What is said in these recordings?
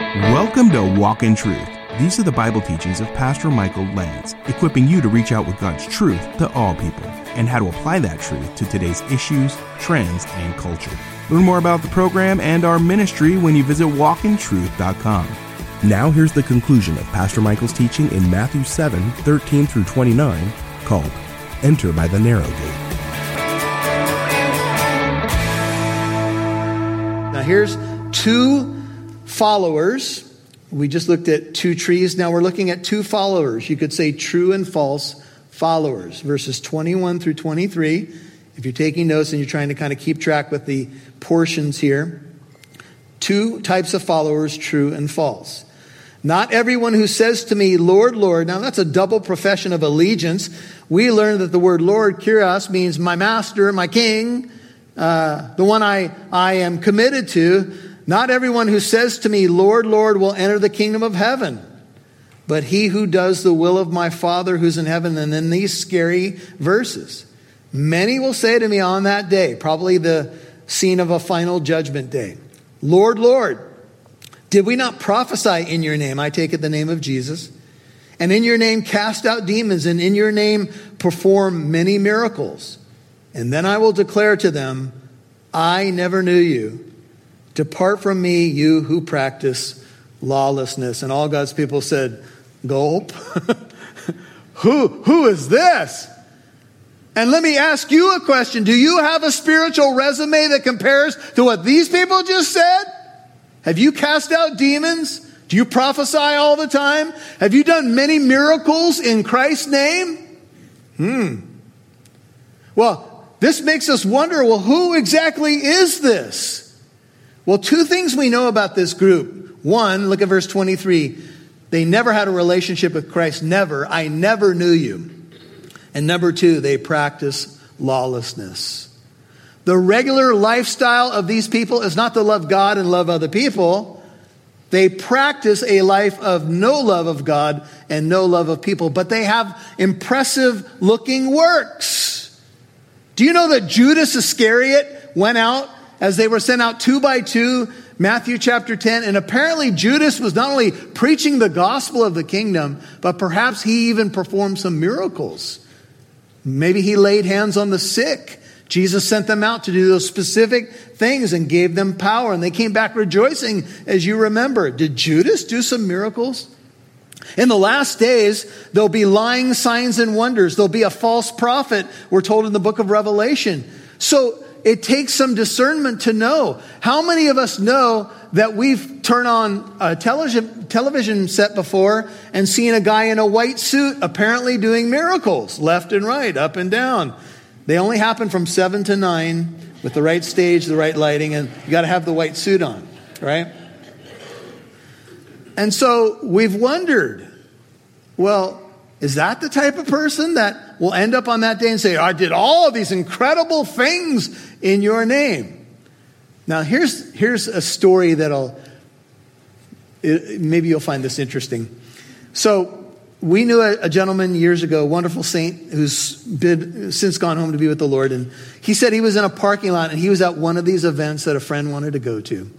Welcome to Walk in Truth. These are the Bible teachings of Pastor Michael Lantz, equipping you to reach out with God's truth to all people and how to apply that truth to today's issues, trends, and culture. Learn more about the program and our ministry when you visit walkintruth.com. Now, here's the conclusion of Pastor Michael's teaching in Matthew 7 13 through 29, called Enter by the Narrow Gate. Now, here's two followers. We just looked at two trees. Now we're looking at two followers. You could say true and false followers. Verses 21 through 23. If you're taking notes and you're trying to kind of keep track with the portions here, two types of followers, true and false. Not everyone who says to me, Lord, Lord. Now that's a double profession of allegiance. We learned that the word Lord, Kyrios, means my master, my king, uh, the one I, I am committed to. Not everyone who says to me, Lord, Lord, will enter the kingdom of heaven, but he who does the will of my Father who's in heaven. And then these scary verses. Many will say to me on that day, probably the scene of a final judgment day, Lord, Lord, did we not prophesy in your name? I take it the name of Jesus. And in your name cast out demons, and in your name perform many miracles. And then I will declare to them, I never knew you. Depart from me, you who practice lawlessness. And all God's people said, Gulp. who, who is this? And let me ask you a question. Do you have a spiritual resume that compares to what these people just said? Have you cast out demons? Do you prophesy all the time? Have you done many miracles in Christ's name? Hmm. Well, this makes us wonder well, who exactly is this? Well, two things we know about this group. One, look at verse 23. They never had a relationship with Christ. Never. I never knew you. And number two, they practice lawlessness. The regular lifestyle of these people is not to love God and love other people. They practice a life of no love of God and no love of people, but they have impressive looking works. Do you know that Judas Iscariot went out as they were sent out two by two, Matthew chapter 10, and apparently Judas was not only preaching the gospel of the kingdom, but perhaps he even performed some miracles. Maybe he laid hands on the sick. Jesus sent them out to do those specific things and gave them power, and they came back rejoicing, as you remember. Did Judas do some miracles? In the last days, there'll be lying signs and wonders. There'll be a false prophet, we're told in the book of Revelation. So it takes some discernment to know. How many of us know that we've turned on a television, set before and seen a guy in a white suit apparently doing miracles left and right, up and down? They only happen from seven to nine with the right stage, the right lighting, and you got to have the white suit on, right? And so we've wondered, well, is that the type of person that will end up on that day and say, I did all of these incredible things in your name? Now, here's, here's a story that'll, it, maybe you'll find this interesting. So, we knew a, a, gentleman years ago, wonderful saint who's been, since gone home to be with the Lord. And he said he was in a parking lot and he was at one of these events that a friend wanted to go to.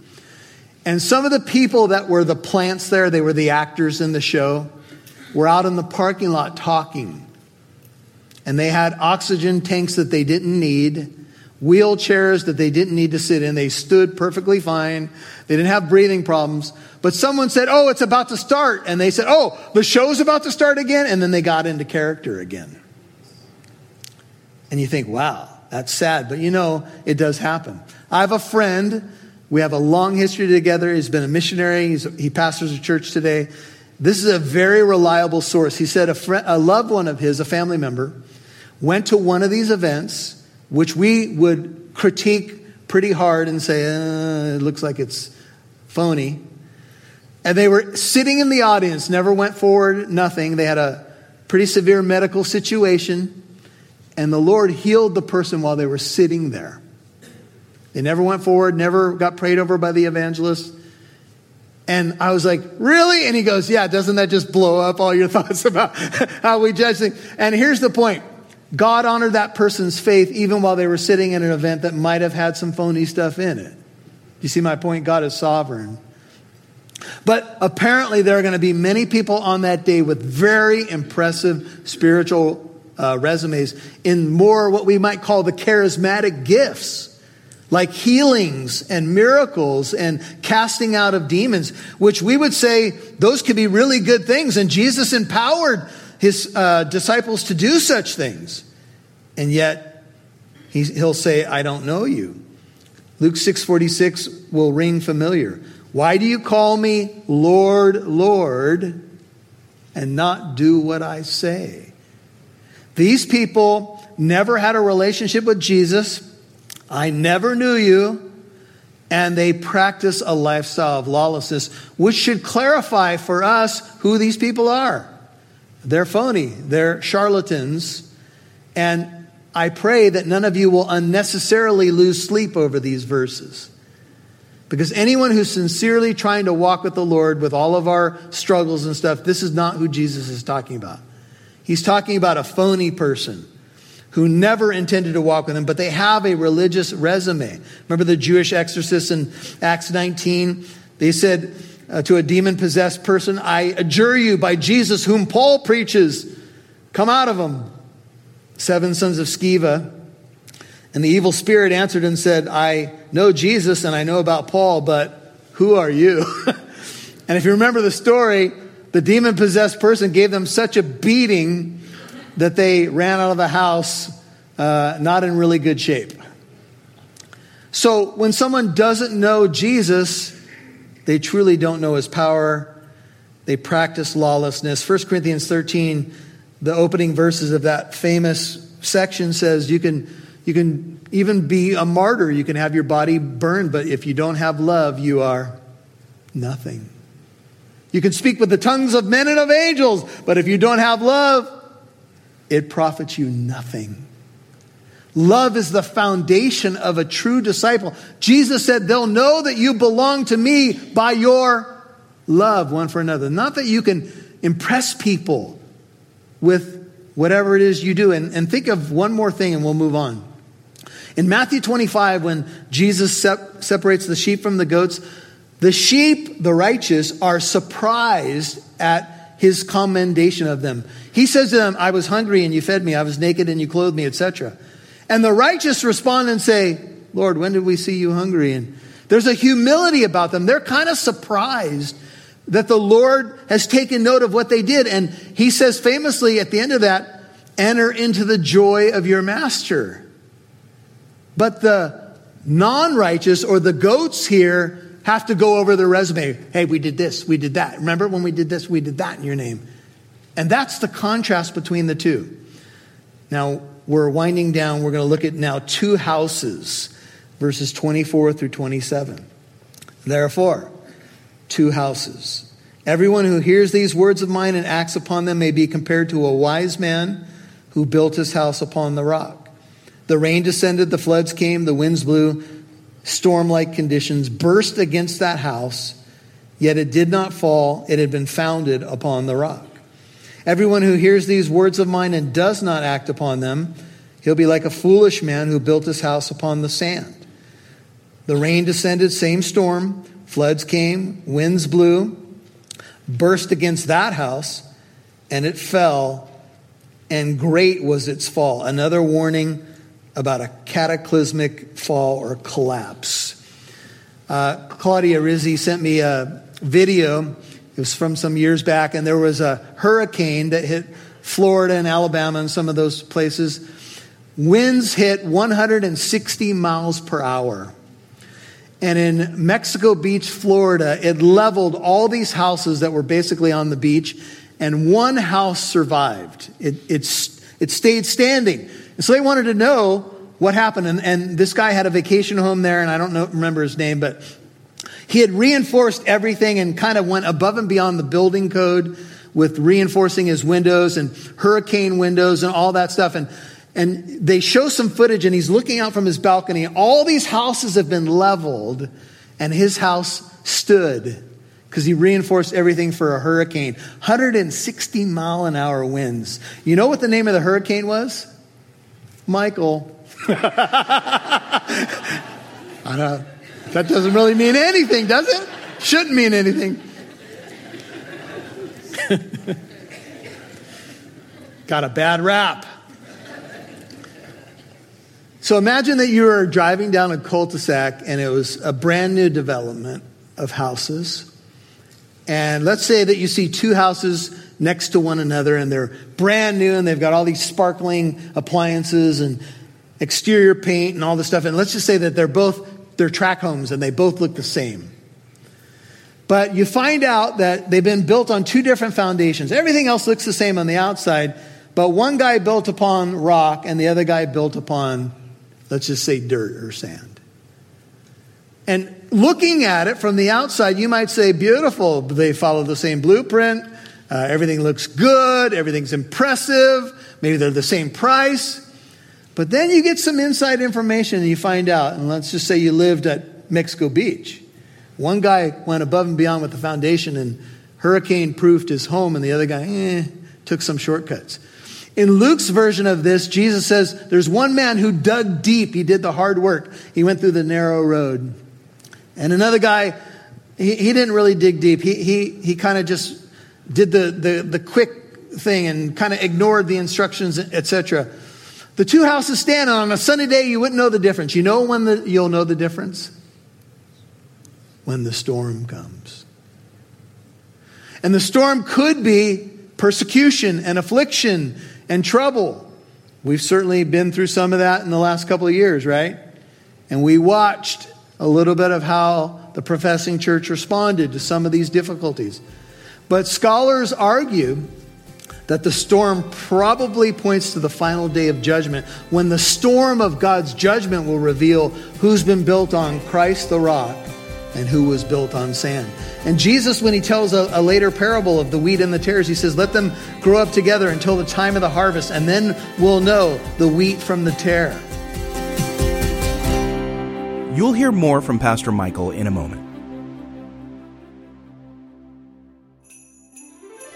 And some of the people that were the plants there, they were the actors in the show were out in the parking lot talking. And they had oxygen tanks that they didn't need, wheelchairs that they didn't need to sit in. They stood perfectly fine. They didn't have breathing problems. But someone said, Oh, it's about to start. And they said, Oh, the show's about to start again. And then they got into character again. And you think, Wow, that's sad. But you know, it does happen. I have a friend. We have a long history together. He's been a missionary. He's, he pastors a church today. This is a very reliable source. He said a, friend, a loved one of his, a family member, went to one of these events, which we would critique pretty hard and say, uh, it looks like it's phony. And they were sitting in the audience, never went forward, nothing. They had a pretty severe medical situation, and the Lord healed the person while they were sitting there. They never went forward, never got prayed over by the evangelist. And I was like, really? And he goes, yeah, doesn't that just blow up all your thoughts about how we judge things? And here's the point. God honored that person's faith even while they were sitting in an event that might have had some phony stuff in it. You see my point? God is sovereign. But apparently, there are going to be many people on that day with very impressive spiritual uh, resumes in more what we might call the charismatic gifts, like healings and miracles and casting out of demons, which we would say those could be really good things. And Jesus empowered his uh, disciples to do such things. And yet, he'll say, I don't know you. Luke 6:46 will ring familiar. Why do you call me Lord, Lord, and not do what I say? These people never had a relationship with Jesus. I never knew you. And they practice a lifestyle of lawlessness, which should clarify for us who these people are. They're phony, they're charlatans. And I pray that none of you will unnecessarily lose sleep over these verses. Because anyone who's sincerely trying to walk with the Lord with all of our struggles and stuff, this is not who Jesus is talking about. He's talking about a phony person who never intended to walk with him, but they have a religious resume. Remember the Jewish exorcists in Acts 19? They said uh, to a demon possessed person, I adjure you by Jesus, whom Paul preaches, come out of him. Seven sons of Sceva and the evil spirit answered and said, I know Jesus and I know about Paul, but who are you? and if you remember the story, the demon possessed person gave them such a beating that they ran out of the house uh, not in really good shape. So when someone doesn't know Jesus, they truly don't know his power. They practice lawlessness. 1 Corinthians 13, the opening verses of that famous section says you can you can even be a martyr. You can have your body burned, but if you don't have love, you are nothing. You can speak with the tongues of men and of angels, but if you don't have love, it profits you nothing. Love is the foundation of a true disciple. Jesus said, They'll know that you belong to me by your love one for another. Not that you can impress people with whatever it is you do. And, and think of one more thing and we'll move on. In Matthew 25, when Jesus sep- separates the sheep from the goats, the sheep, the righteous, are surprised at his commendation of them. He says to them, I was hungry and you fed me, I was naked and you clothed me, etc. And the righteous respond and say, Lord, when did we see you hungry? And there's a humility about them. They're kind of surprised that the Lord has taken note of what they did. And he says famously at the end of that, enter into the joy of your master. But the non righteous or the goats here have to go over their resume. Hey, we did this, we did that. Remember when we did this, we did that in your name. And that's the contrast between the two. Now, we're winding down. We're going to look at now two houses, verses 24 through 27. Therefore, two houses. Everyone who hears these words of mine and acts upon them may be compared to a wise man who built his house upon the rock. The rain descended, the floods came, the winds blew, storm like conditions burst against that house, yet it did not fall. It had been founded upon the rock. Everyone who hears these words of mine and does not act upon them, he'll be like a foolish man who built his house upon the sand. The rain descended, same storm, floods came, winds blew, burst against that house, and it fell, and great was its fall. Another warning about a cataclysmic fall or collapse. Uh, Claudia Rizzi sent me a video. It was from some years back, and there was a hurricane that hit Florida and Alabama and some of those places. Winds hit 160 miles per hour. And in Mexico Beach, Florida, it leveled all these houses that were basically on the beach, and one house survived. It, it, it stayed standing. And so they wanted to know what happened. And, and this guy had a vacation home there, and I don't know, remember his name, but he had reinforced everything and kind of went above and beyond the building code with reinforcing his windows and hurricane windows and all that stuff. And, and they show some footage, and he's looking out from his balcony. All these houses have been leveled, and his house stood because he reinforced everything for a hurricane. 160 mile an hour winds. You know what the name of the hurricane was? Michael. I don't, that doesn't really mean anything, does it? Shouldn't mean anything. Got a bad rap. So imagine that you were driving down a cul de sac and it was a brand new development of houses. And let's say that you see two houses next to one another and they're brand new and they've got all these sparkling appliances and exterior paint and all this stuff. And let's just say that they're both, they're track homes and they both look the same. But you find out that they've been built on two different foundations. Everything else looks the same on the outside, but one guy built upon rock and the other guy built upon, let's just say, dirt or sand. And looking at it from the outside, you might say, beautiful. They follow the same blueprint. Uh, everything looks good. Everything's impressive. Maybe they're the same price. But then you get some inside information and you find out, and let's just say you lived at Mexico Beach. One guy went above and beyond with the foundation and hurricane proofed his home, and the other guy eh, took some shortcuts. In Luke's version of this, Jesus says there's one man who dug deep. He did the hard work. He went through the narrow road. And another guy, he, he didn't really dig deep. He, he, he kind of just did the, the, the quick thing and kind of ignored the instructions, etc. The two houses stand on a sunny day, you wouldn't know the difference. You know when the, you'll know the difference? When the storm comes. And the storm could be persecution and affliction and trouble. We've certainly been through some of that in the last couple of years, right? And we watched a little bit of how the professing church responded to some of these difficulties. But scholars argue that the storm probably points to the final day of judgment when the storm of God's judgment will reveal who's been built on Christ the rock and who was built on sand. And Jesus, when he tells a, a, later parable of the wheat and the tares, he says, Let them grow up together until the time of the harvest, and then we'll know the wheat from the tare. You'll hear more from Pastor Michael in a moment.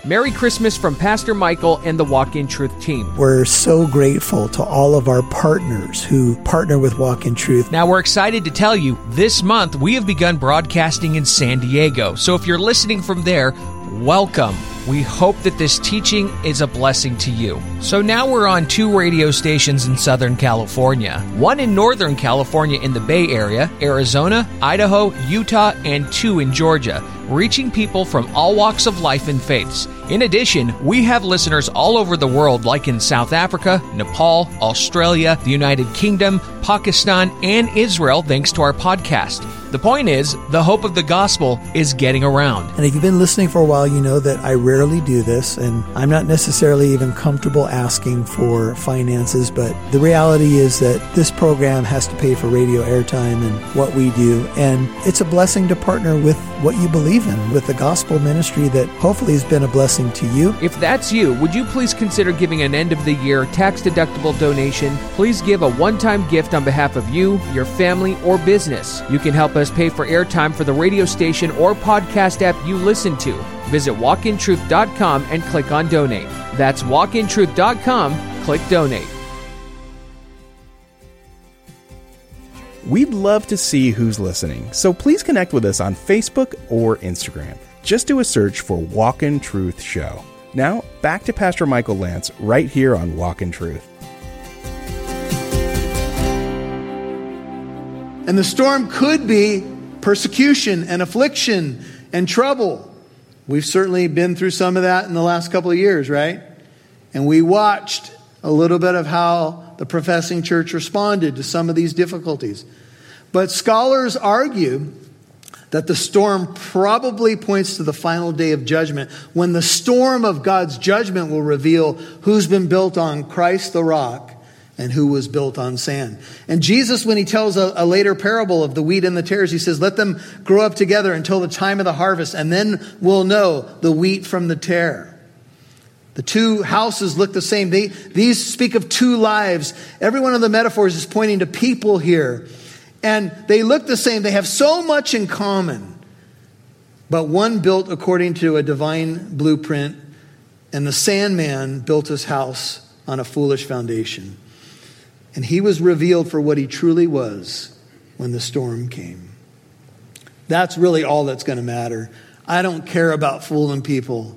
Merry Christmas from Pastor Michael and the Walk in Truth team. We're so grateful to all of our partners who partner with Walk in Truth. Now, we're excited to tell you this month we have begun broadcasting in San Diego. So if you're listening from there, welcome. We hope that this teaching is a blessing to you. So now we're on two radio stations in Southern California one in Northern California in the Bay Area, Arizona, Idaho, Utah, and two in Georgia, reaching people from all walks of life and faiths. In addition, we have listeners all over the world, like in South Africa, Nepal, Australia, the United Kingdom, Pakistan, and Israel, thanks to our podcast. The point is, the hope of the gospel is getting around. And if you've been listening for a while, you know that I rarely do this, and I'm not necessarily even comfortable asking for finances, but the reality is that this program has to pay for radio airtime and what we do, and it's a blessing to partner with what you believe in, with the gospel ministry that hopefully has been a blessing to you. If that's you, would you please consider giving an end of the year tax deductible donation? Please give a one time gift on behalf of you, your family, or business. You can help us pay for airtime for the radio station or podcast app you listen to. Visit walkintruth.com and click on donate. That's walkintruth.com, click donate. We'd love to see who's listening, so please connect with us on Facebook or Instagram. Just do a search for Walk in Truth Show. Now, back to Pastor Michael Lantz right here on Walk in Truth. And the storm could be persecution and affliction and trouble. We've certainly been through some of that in the last couple of years, right? And we watched a little bit of how the professing church responded to some of these difficulties. But scholars argue that the storm probably points to the final day of judgment when the storm of God's judgment will reveal who's been built on Christ the rock and who was built on sand. And Jesus, when he tells a, a, later parable of the wheat and the tares, he says, let them grow up together until the time of the harvest, and then we'll know the wheat from the tare. The two houses look the same. They, these speak of two lives. Every one of the metaphors is pointing to people here. And they look the same. They have so much in common. But one built according to a divine blueprint, and the sandman built his house on a foolish foundation. And he was revealed for what he truly was when the storm came. That's really all that's going to matter. I don't care about fooling people.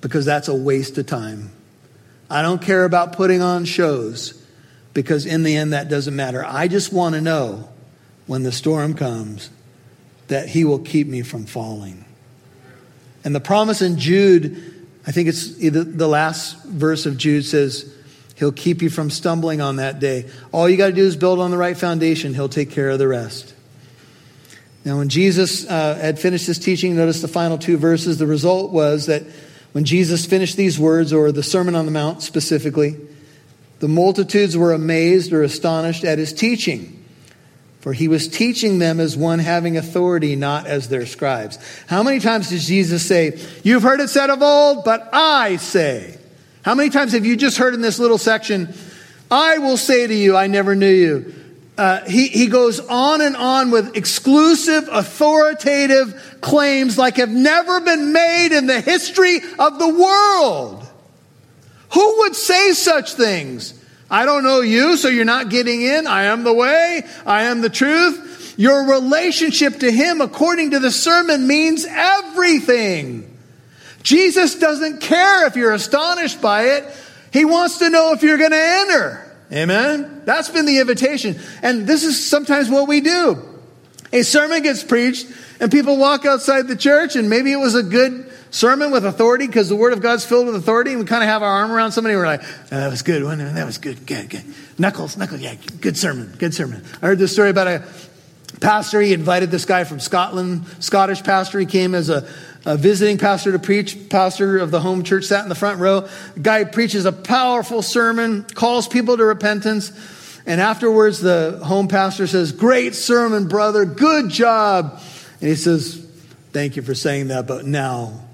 because that's a waste of time. I don't care about putting on shows because in the end that doesn't matter. I just want to know when the storm comes that He will keep me from falling. And the promise in Jude, I think it's the last verse of Jude says, He'll keep you from stumbling on that day. All you got to do is build on the right foundation, He'll take care of the rest. Now, when Jesus uh, had finished his teaching, notice the final two verses. The result was that when Jesus finished these words, or the Sermon on the Mount specifically, the multitudes were amazed or astonished at his teaching. For he was teaching them as one having authority, not as their scribes. How many times does Jesus say, You've heard it said of old, but I say? How many times have you just heard in this little section, I will say to you, I never knew you? Uh, he, he goes on and on with exclusive, authoritative claims like have never been made in the history of the world. Who would say such things? I don't know you, so you're not getting in. I am the way. I am the truth. Your relationship to Him, according to the sermon, means everything. Jesus doesn't care if you're astonished by it. He wants to know if you're going to enter. Amen? That's been the invitation. And this is sometimes what we do. A sermon gets preached, and people walk outside the church, and maybe it was a good sermon with authority because the Word of God's filled with authority, and we kind of have our arm around somebody. We're like, oh, "That was good. That was good. Good. Good. Knuckles. Knuckles. Yeah. Good sermon. Good sermon." I heard this story about a pastor. He invited this guy from Scotland, Scottish pastor. He came as a, a visiting pastor to preach. Pastor of the home church sat in the front row. The guy preaches a powerful sermon, calls people to repentance. And afterwards, the home pastor says, Great sermon, brother. Good job. And he says, Thank you for saying that, but now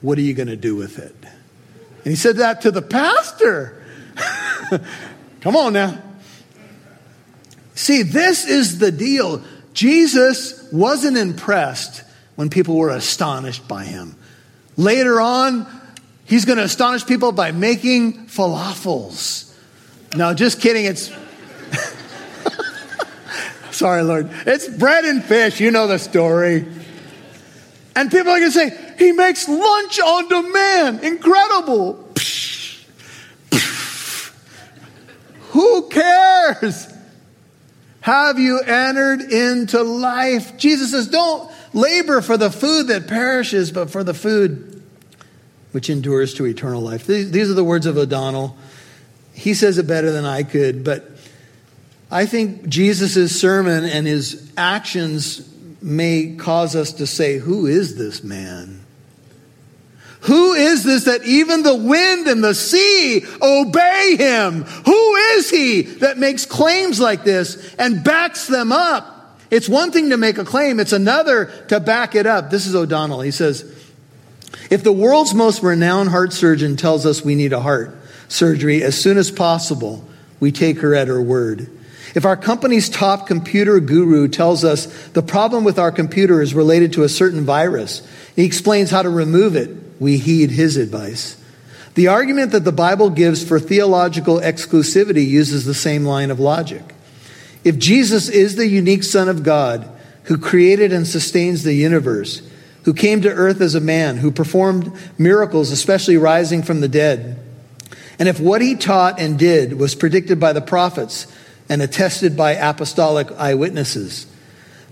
what are you going to do with it? And he said that to the pastor. Come on now. See, this is the deal. Jesus wasn't impressed when people were astonished by him. Later on, he's going to astonish people by making falafels. No, just kidding. It's. Sorry, Lord. It's bread and fish. You know the story. And people are going to say, he makes lunch on demand. Incredible. Who cares? Have you entered into life? Jesus says, don't labor for the food that perishes, but for the food which endures to eternal life. These, are the words of O'Donnell. He says it better than I could, but I think Jesus' sermon and his actions may cause us to say, Who is this man? Who is this that even the wind and the sea obey him? Who is he that makes claims like this and backs them up? It's one thing to make a claim, it's another to back it up. This is O'Donnell. He says, If the world's most renowned heart surgeon tells us we need a heart surgery as soon as possible, we take her at her word. If our company's top computer guru tells us the problem with our computer is related to a certain virus, he explains how to remove it, we heed his advice. The argument that the Bible gives for theological exclusivity uses the same line of logic. If Jesus is the unique Son of God who created and sustains the universe, who came to earth as a man, who performed miracles, especially rising from the dead, and if what he taught and did was predicted by the prophets and attested by apostolic eyewitnesses,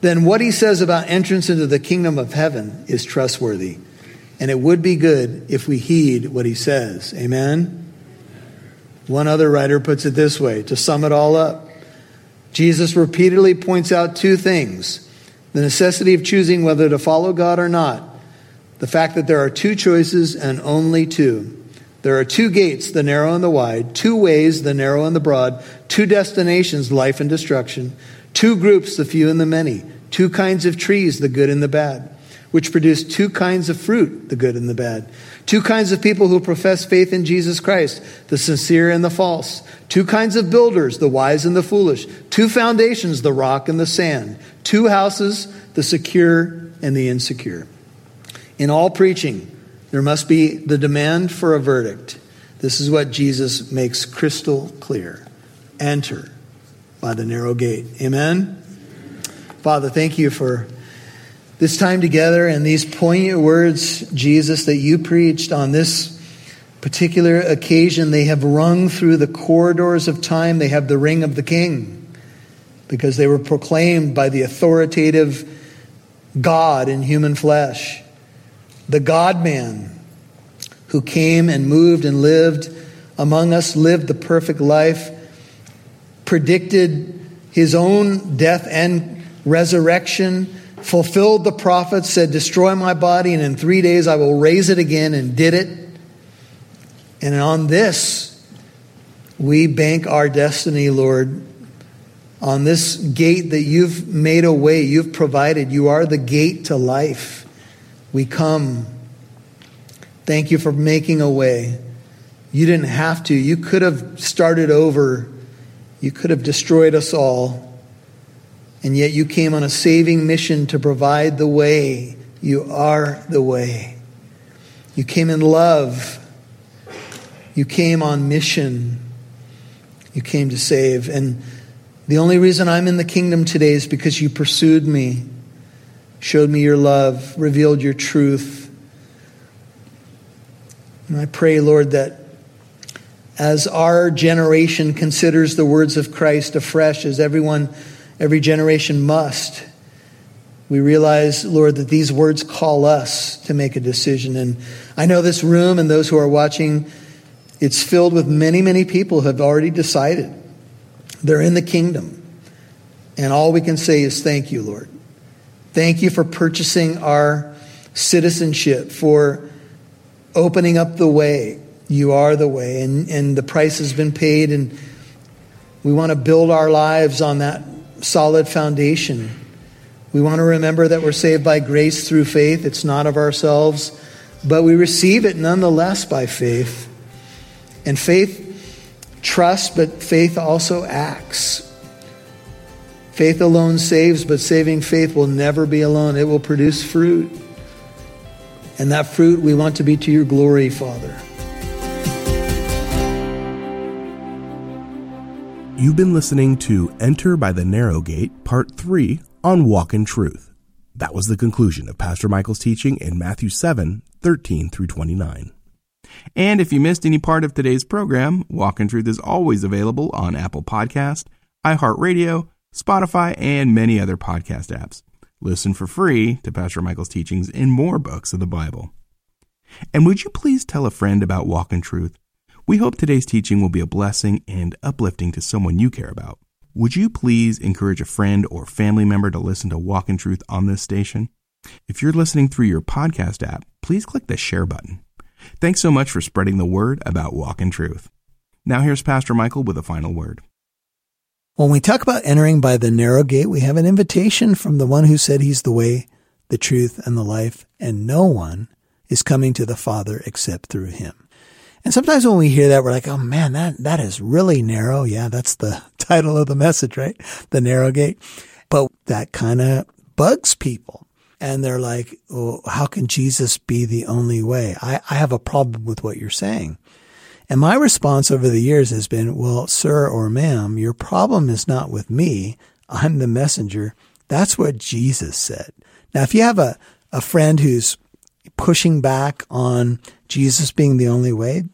then what he says about entrance into the kingdom of heaven is trustworthy. And it would be good if we heed what he says. Amen? One other writer puts it this way to sum it all up Jesus repeatedly points out two things the necessity of choosing whether to follow God or not, the fact that there are two choices and only two. There are two gates, the narrow and the wide, two ways, the narrow and the broad, two destinations, life and destruction, two groups, the few and the many, two kinds of trees, the good and the bad, which produce two kinds of fruit, the good and the bad. Two kinds of people who profess faith in Jesus Christ, the sincere and the false. Two kinds of builders, the wise and the foolish. Two foundations, the rock and the sand. Two houses, the secure and the insecure. In all preaching, there must be the demand for a verdict. This is what Jesus makes crystal clear. Enter by the narrow gate. Amen? Father, thank you for this time together and these poignant words, Jesus, that you preached on this particular occasion, they have rung through the corridors of time. They have the ring of the king because they were proclaimed by the authoritative God in human flesh, the God man who came and moved and lived among us, lived the perfect life, predicted his own death and resurrection, fulfilled the prophets, said, Destroy my body, and in three days I will raise it again, and did it. And on this, we bank our destiny, Lord, on this gate that you've made a way, you've provided. You are the gate to life. We come. Thank you for making a way. You didn't have to. You could have started over. You could have destroyed us all. And yet you came on a saving mission to provide the way. You are the way. You came in love. You came on mission. You came to save. And the only reason I'm in the kingdom today is because you pursued me, showed me your love, revealed your truth. And I pray, Lord, that as our generation considers the words of Christ afresh, as everyone, every generation must, we realize, Lord, that these words call us to make a decision. And I know this room and those who are watching it's filled with many, many people who have already decided. They're in the kingdom. And all we can say is thank you, Lord. Thank you for purchasing our citizenship, for opening up the way. You are the way, and, and the price has been paid, and we want to build our lives on that solid foundation. We want to remember that we're saved by grace through faith. It's not of ourselves, but we receive it nonetheless by faith. And faith trusts, but faith also acts. Faith alone saves, but saving faith will never be alone. It will produce fruit. And that fruit we want to be to your glory, Father. You've been listening to Enter by the Narrow Gate, Part 3 on Walk in Truth. That was the conclusion of Pastor Michael's teaching in Matthew 7 13 through 29. And if you missed any part of today's program, Walk in Truth is always available on Apple Podcast, iHeartRadio, Spotify, and many other podcast apps. Listen for free to Pastor Michael's teachings in more books of the Bible. And would you please tell a friend about Walk in Truth? We hope today's teaching will be a blessing and uplifting to someone you care about. Would you please encourage a friend or family member to listen to Walk in Truth on this station? If you're listening through your podcast app, please click the share button. Thanks so much for spreading the word about Walk in Truth. Now here's Pastor Michael with a final word. When we talk about entering by the narrow gate, we have an invitation from the one who said he's the way, the truth, and the life, and no one is coming to the Father except through him. And sometimes when we hear that, we're like, oh man, that, that is really narrow. Yeah, that's the title of the message, right? The narrow gate. But that kind of bugs people and they're like, well, how can Jesus be the only way? I, I have a problem with what you're saying. And my response over the years has been, well, sir or ma'am, your problem is not with me. I'm the messenger. That's what Jesus said. Now, if you have a, a friend who's pushing back on Jesus being the only way,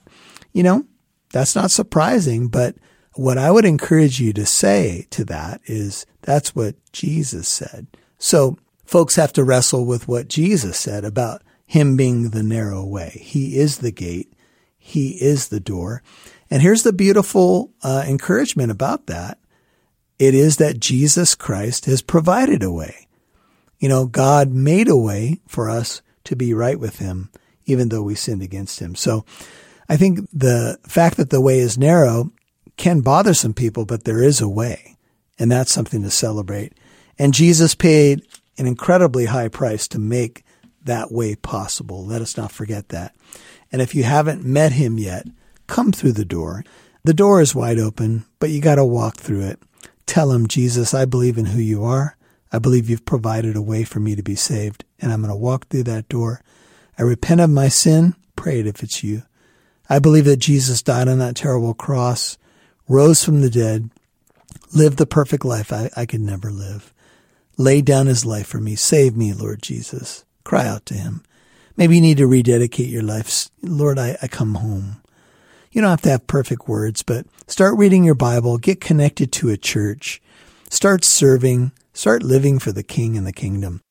you know, that's not surprising. But what I would encourage you to say to that is that's what Jesus said. So folks have to wrestle with what Jesus said about him being the narrow way. He is the gate. He is the door. And here's the beautiful uh, encouragement about that. It is that Jesus Christ has provided a way. You know, God made a way for us to be right with him, even though we sinned against him. So I think the fact that the way is narrow can bother some people, but there is a way. And that's something to celebrate. And Jesus paid an incredibly high price to make that way possible. Let us not forget that. And if you haven't met him yet, come through the door. The door is wide open, but you got to walk through it. Tell him, Jesus, I believe in who you are. I believe you've provided a way for me to be saved, and I'm going to walk through that door. I repent of my sin. Pray it if it's you. I believe that Jesus died on that terrible cross, rose from the dead, lived the perfect life I, I could never live laid down his life for me. Save me, Lord Jesus. Cry out to him. Maybe you need to rededicate your life. Lord, I, I come home. You don't have to have perfect words, but start reading your Bible, get connected to a church, start serving, start living for the King and the kingdom.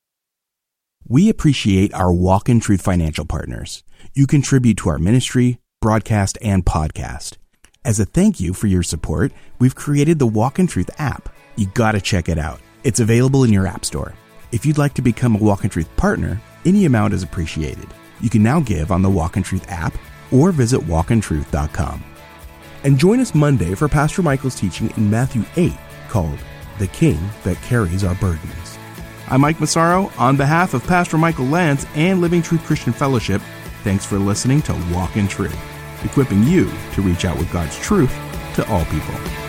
We appreciate our Walk in Truth financial partners. You contribute to our ministry, broadcast, and podcast. As a thank you for your support, we've created the Walk in Truth app. You gotta check it out. It's available in your app store. If you'd like to become a Walk in Truth partner, any amount is appreciated. You can now give on the Walk in Truth app or visit walkintruth.com. And join us Monday for Pastor Michael's teaching in Matthew 8 called The King That Carries Our Burdens. I'm Mike Massaro. On behalf of Pastor Michael Lantz and Living Truth Christian Fellowship, thanks for listening to Walk in Truth, equipping you to reach out with God's truth to all people.